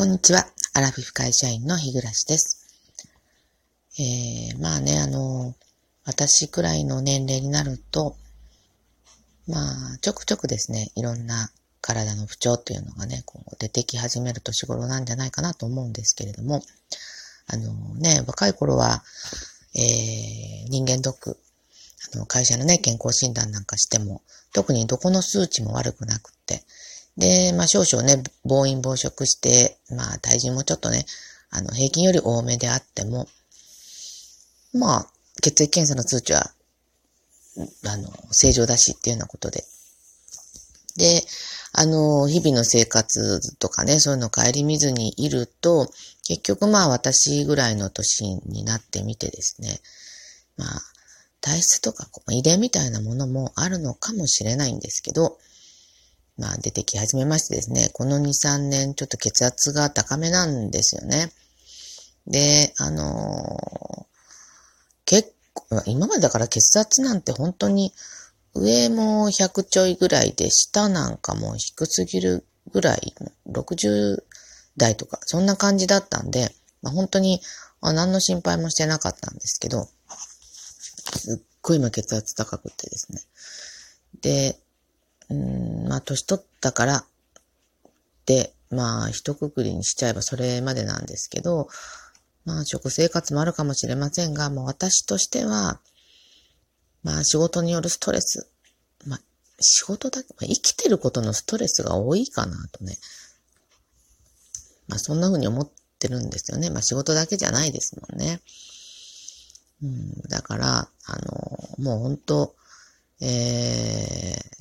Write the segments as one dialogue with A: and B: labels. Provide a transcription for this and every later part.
A: こんにちは。アラフィフ会社員の日暮です。えー、まあね、あの、私くらいの年齢になると、まあ、ちょくちょくですね、いろんな体の不調っていうのがね、こう出てき始める年頃なんじゃないかなと思うんですけれども、あのね、若い頃は、えー、人間ドック、あの、会社のね、健康診断なんかしても、特にどこの数値も悪くなくって、で、まあ少々ね、暴飲暴食して、まあ体重もちょっとね、あの、平均より多めであっても、まあ、血液検査の通知は、あの、正常だしっていうようなことで。で、あの、日々の生活とかね、そういうのを顧みずにいると、結局まあ私ぐらいの年になってみてですね、まあ、体質とか遺伝みたいなものもあるのかもしれないんですけど、まあ出てき始めましてですね、この2、3年ちょっと血圧が高めなんですよね。で、あの、結構、今までだから血圧なんて本当に上も100ちょいぐらいで下なんかも低すぎるぐらい、60代とか、そんな感じだったんで、まあ、本当にあ何の心配もしてなかったんですけど、すっごい今血圧高くてですね。で、うん、まあ、年取ったから、で、まあ、一括りにしちゃえばそれまでなんですけど、まあ、食生活もあるかもしれませんが、まあ、私としては、まあ、仕事によるストレス、まあ、仕事だけ、まあ、生きてることのストレスが多いかなとね、まあ、そんな風に思ってるんですよね。まあ、仕事だけじゃないですもんね。うん、だから、あの、もう本当、えー、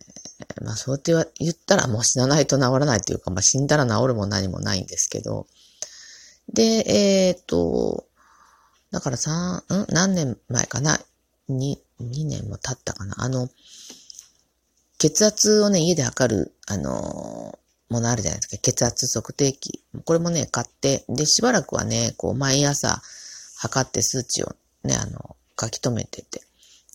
A: まあそうって言ったらもう死なないと治らないというか、まあ死んだら治るも何もないんですけど、で、えっ、ー、と、だからさ、ん何年前かな ?2、2年も経ったかな？あの、血圧をね、家で測る、あのものあるじゃないですか。血圧測定器。これもね、買って、で、しばらくはね、こう、毎朝測って数値をね、あの、書き留めてて。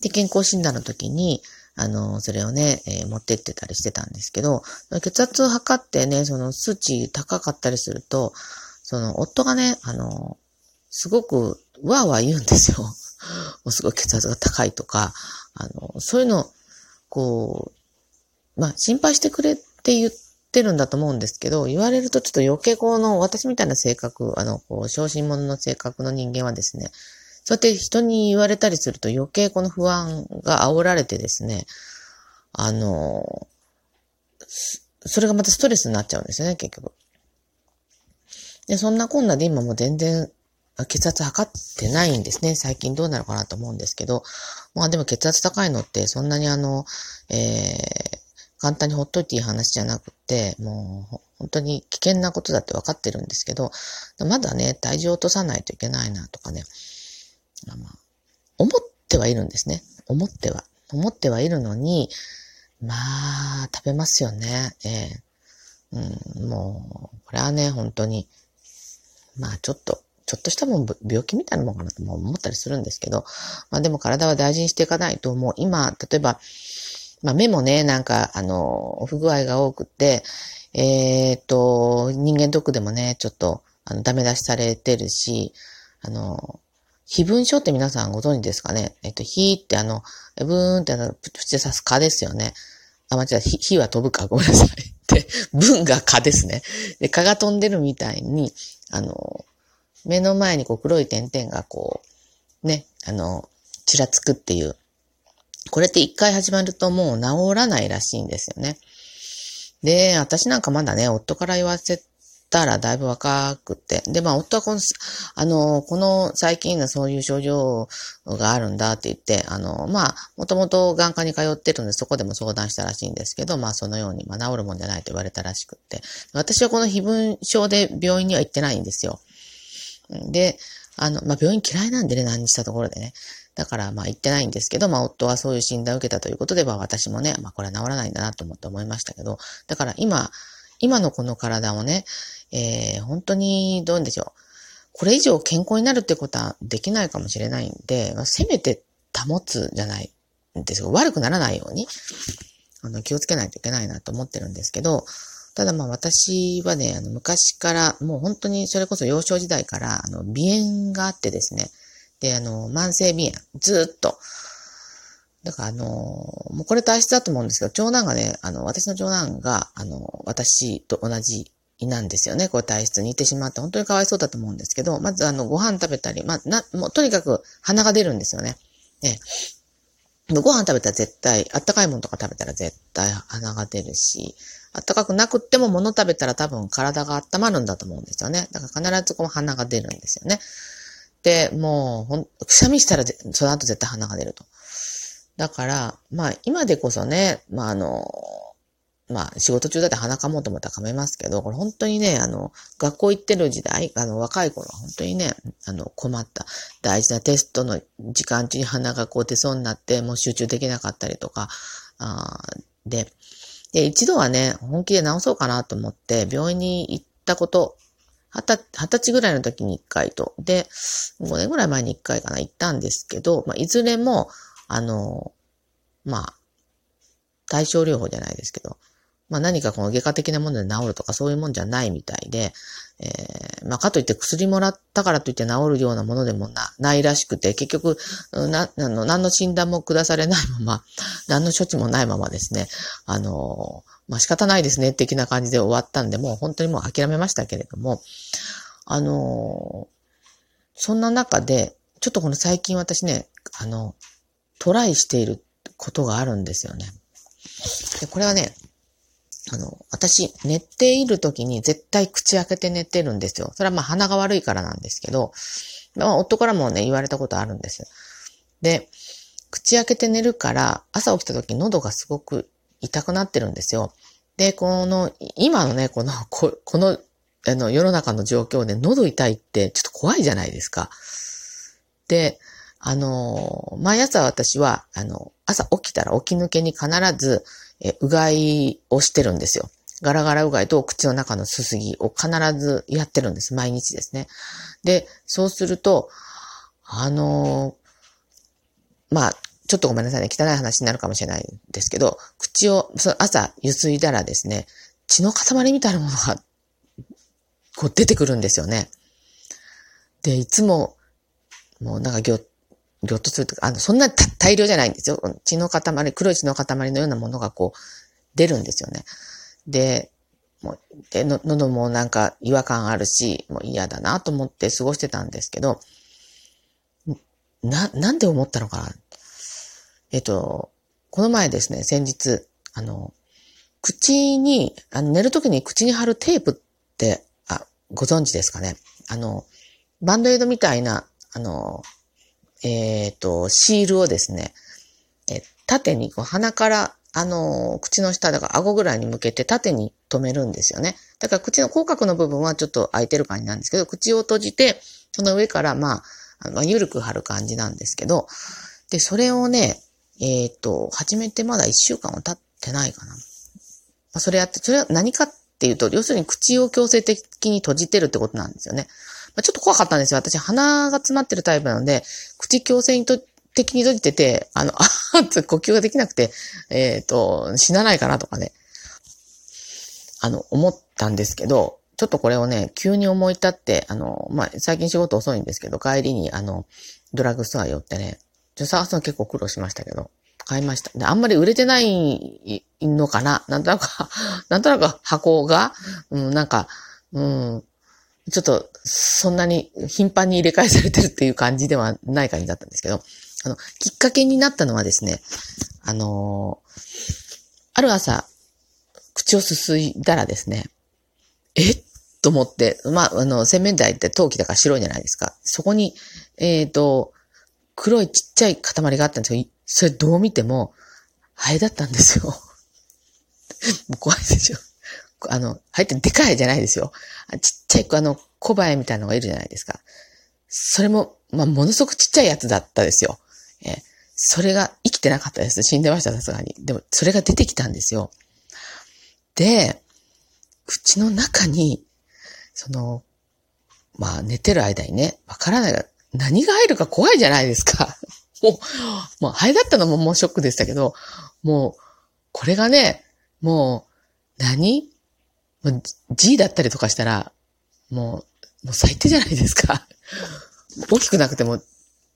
A: で、健康診断の時に、あの、それをね、えー、持ってってたりしてたんですけど、血圧を測ってね、その数値高かったりすると、その、夫がね、あの、すごく、わーわー言うんですよ。もうすごい血圧が高いとか、あの、そういうの、こう、まあ、心配してくれって言ってるんだと思うんですけど、言われるとちょっと余計この、私みたいな性格、あの、こう、小心者の性格の人間はですね、そうやって人に言われたりすると余計この不安が煽られてですね、あの、それがまたストレスになっちゃうんですよね、結局。で、そんなこんなで今も全然血圧測ってないんですね。最近どうなるかなと思うんですけど。まあでも血圧高いのってそんなにあの、えー、簡単にほっといていい話じゃなくて、もう本当に危険なことだって分かってるんですけど、まだね、体重を落とさないといけないなとかね、まあ、思ってはいるんですね。思っては。思ってはいるのに、まあ、食べますよね。ええうん、もう、これはね、本当に、まあちょっと、ちょっとしたもん病気みたいなもんかなと思ったりするんですけど、まあでも体は大事にしていかないと、もう今、例えば、まあ目もね、なんか、あの、不具合が多くて、えっ、と、人間ドックでもね、ちょっと、あの、ダメ出しされてるし、あの、非分症って皆さんご存知ですかね？えっと、火ってあの、ブーンってあの、プチで刺す蚊ですよね。あ、間違えた。火は飛ぶか？ごめんなさい。で、文が蚊ですね。で、蚊が飛んでるみたいに、あの、目の前にこう黒い点々がこう、ね、あの、ちらつくっていう。これって一回始まるともう治らないらしいんですよね。で、私なんかまだね、夫から言わせてたらだいぶ若くて。で、まあ、夫はこの、あの、この最近のそういう症状があるんだって言って、あの、まあ、もともと眼科に通ってるんで、そこでも相談したらしいんですけど、まあ、そのように、まあ、治るもんじゃないと言われたらしくって。私はこの非分症で病院には行ってないんですよ。で、あの、まあ、病院嫌いなんでね、何日したところでね。だから、まあ、行ってないんですけど、まあ、夫はそういう診断を受けたということで、まあ、私もね、まあ、これは治らないんだなと思って思いましたけど、だから今、今のこの体をね、えー、本当にどうでしょう。これ以上健康になるってことはできないかもしれないんで、まあ、せめて保つじゃないんですよ。悪くならないように、あの、気をつけないといけないなと思ってるんですけど、ただまあ私はね、あの昔から、もう本当にそれこそ幼少時代から、あの、鼻炎があってですね。で、あの、慢性鼻炎、ずっと。だからあの、もうこれ体質だと思うんですけど、長男がね、あの、私の長男が、あの、私と同じなんですよね。こう体質に似てしまって本当にかわいそうだと思うんですけど、まずあのご飯食べたり、まあ、な、もうとにかく鼻が出るんですよね。で、ご飯食べたら絶対、あったかいものとか食べたら絶対鼻が出るし、あったかくなくっても物食べたら多分体が温まるんだと思うんですよね。だから必ずこの鼻が出るんですよね。で、もう、ほん、くしゃみしたらその後絶対鼻が出ると。だから、まあ今でこそね、まああの、まあ、仕事中だって鼻かもうと思ったら噛めますけど、これ本当にね、あの、学校行ってる時代、あの、若い頃は本当にね、あの、困った。大事なテストの時間中に鼻がこう出そうになって、もう集中できなかったりとか、あで、で、一度はね、本気で治そうかなと思って、病院に行ったこと、二十歳ぐらいの時に一回と、で、5年ぐらい前に一回かな、行ったんですけど、まあ、いずれも、あの、まあ、対症療法じゃないですけど、まあ何かこの外科的なもので治るとかそういうもんじゃないみたいで、えー、まあかといって薬もらったからといって治るようなものでもな、ないらしくて、結局、な、あの、何の診断も下されないまま、何の処置もないままですね、あの、まあ仕方ないですね、的な感じで終わったんで、もう本当にもう諦めましたけれども、あの、そんな中で、ちょっとこの最近私ね、あの、トライしていることがあるんですよね。で、これはね、あの、私、寝ている時に絶対口開けて寝てるんですよ。それはまあ鼻が悪いからなんですけど、まあ夫からもね、言われたことあるんです。で、口開けて寝るから、朝起きた時喉がすごく痛くなってるんですよ。で、この、今のね、この、ここの、あの、世の中の状況で喉痛いってちょっと怖いじゃないですか。で、あの、毎朝私は、あの、朝起きたら起き抜けに必ず、え、うがいをしてるんですよ。ガラガラうがいと口の中のすすぎを必ずやってるんです。毎日ですね。で、そうすると、あの、まあ、ちょっとごめんなさいね。汚い話になるかもしれないんですけど、口を、その朝ゆすいだらですね、血の塊みたいなものが、こう出てくるんですよね。で、いつも、もうなんかぎょっぎょっとするとか、あの、そんな大量じゃないんですよ。血の塊、黒い血の塊のようなものがこう、出るんですよね。で、もう、で、の、喉もなんか違和感あるし、もう嫌だなと思って過ごしてたんですけど、な、なんで思ったのかなえっと、この前ですね、先日、あの、口に、あの寝るときに口に貼るテープって、あ、ご存知ですかねあの、バンドエイドみたいな、あの、えっ、ー、と、シールをですね、え縦にこう鼻から、あの、口の下だから顎ぐらいに向けて縦に止めるんですよね。だから口の口角の部分はちょっと開いてる感じなんですけど、口を閉じて、その上からまあ、あのゆるく貼る感じなんですけど、で、それをね、えっ、ー、と、始めてまだ一週間は経ってないかな。まあ、それやって、それは何かっていうと、要するに口を強制的に閉じてるってことなんですよね。まあ、ちょっと怖かったんですよ。私、鼻が詰まってるタイプなので、口強制的に閉じてて、あの、あーっ呼吸ができなくて、えっ、ー、と、死なないかなとかね、あの、思ったんですけど、ちょっとこれをね、急に思い立って、あの、まあ、最近仕事遅いんですけど、帰りに、あの、ドラッグストア寄ってね、ちょ探すの結構苦労しましたけど、買いました。で、あんまり売れてないのかななんとなく、なんとなく箱が、うん、なんか、うん、ちょっと、そんなに頻繁に入れ替えされてるっていう感じではない感じだったんですけど、あの、きっかけになったのはですね、あのある朝、口をすすいだらですね、えと思って、まあ、あの、洗面台って陶器だから白いじゃないですか。そこに、えっ、ー、と、黒いちっちゃい塊があったんですけど、それどう見ても、ハエだったんですよ。もう怖いでしょ。あの、入ってでかいじゃないですよ。ちっちゃい、あの、小バエみたいなのがいるじゃないですか。それも、まあ、ものすごくちっちゃいやつだったですよ。えー、それが生きてなかったです。死んでました、さすがに。でも、それが出てきたんですよ。で、口の中に、その、まあ、寝てる間にね、わからないが、何が入るか怖いじゃないですか。もう、もう、ハエだったのももうショックでしたけど、もう、これがね、もう、何もう G だったりとかしたら、もう、もう最低じゃないですか。大きくなくても、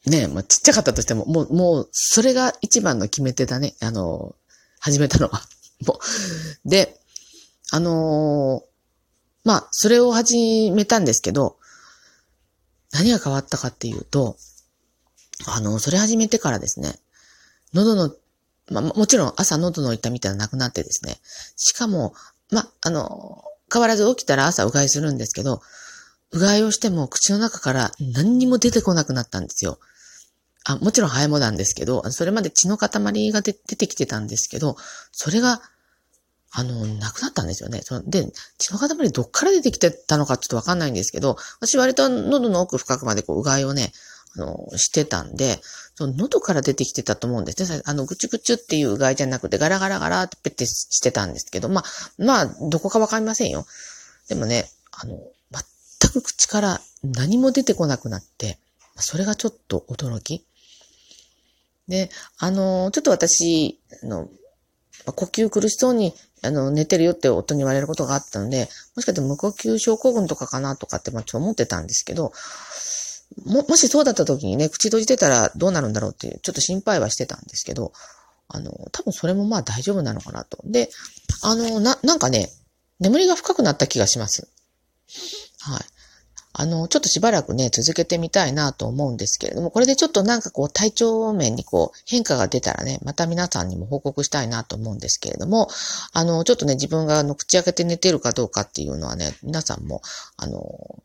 A: ね、まあ、ちっちゃかったとしても、もう、もう、それが一番の決め手だね。あの、始めたのは。もう。で、あのー、まあ、それを始めたんですけど、何が変わったかっていうと、あの、それ始めてからですね、喉の、まあ、もちろん朝喉の痛みってのはなくなってですね、しかも、まあ、あの、変わらず起きたら朝うがいするんですけど、うがいをしても口の中から何にも出てこなくなったんですよ。あ、もちろんハエもなんですけど、それまで血の塊が出てきてたんですけど、それが、あの、なくなったんですよね。で、血の塊どっから出てきてたのかちょっとわかんないんですけど、私割と喉の奥深くまでこう、うがいをね、の、してたんで、その喉から出てきてたと思うんですね。あの、ぐちゅぐちゅっていううがいじゃなくて、ガラガラガラってペッてしてたんですけど、まあ、まあ、どこかわかりませんよ。でもね、あの、全く口から何も出てこなくなって、それがちょっと驚き。で、あの、ちょっと私、あの、呼吸苦しそうに、あの、寝てるよって夫に言われることがあったので、もしかして無呼吸症候群とかかなとかって、まあ、ちょっと思ってたんですけど、も、もしそうだった時にね、口閉じてたらどうなるんだろうっていう、ちょっと心配はしてたんですけど、あの、多分それもまあ大丈夫なのかなと。で、あの、な、なんかね、眠りが深くなった気がします。はい。あの、ちょっとしばらくね、続けてみたいなと思うんですけれども、これでちょっとなんかこう体調面にこう変化が出たらね、また皆さんにも報告したいなと思うんですけれども、あの、ちょっとね、自分があの口開けて寝てるかどうかっていうのはね、皆さんも、あの、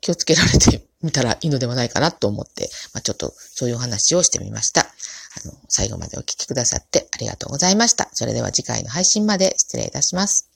A: 気をつけられて見たらいいのではないかなと思って、まあ、ちょっとそういうお話をしてみました。あの、最後までお聞きくださってありがとうございました。それでは次回の配信まで失礼いたします。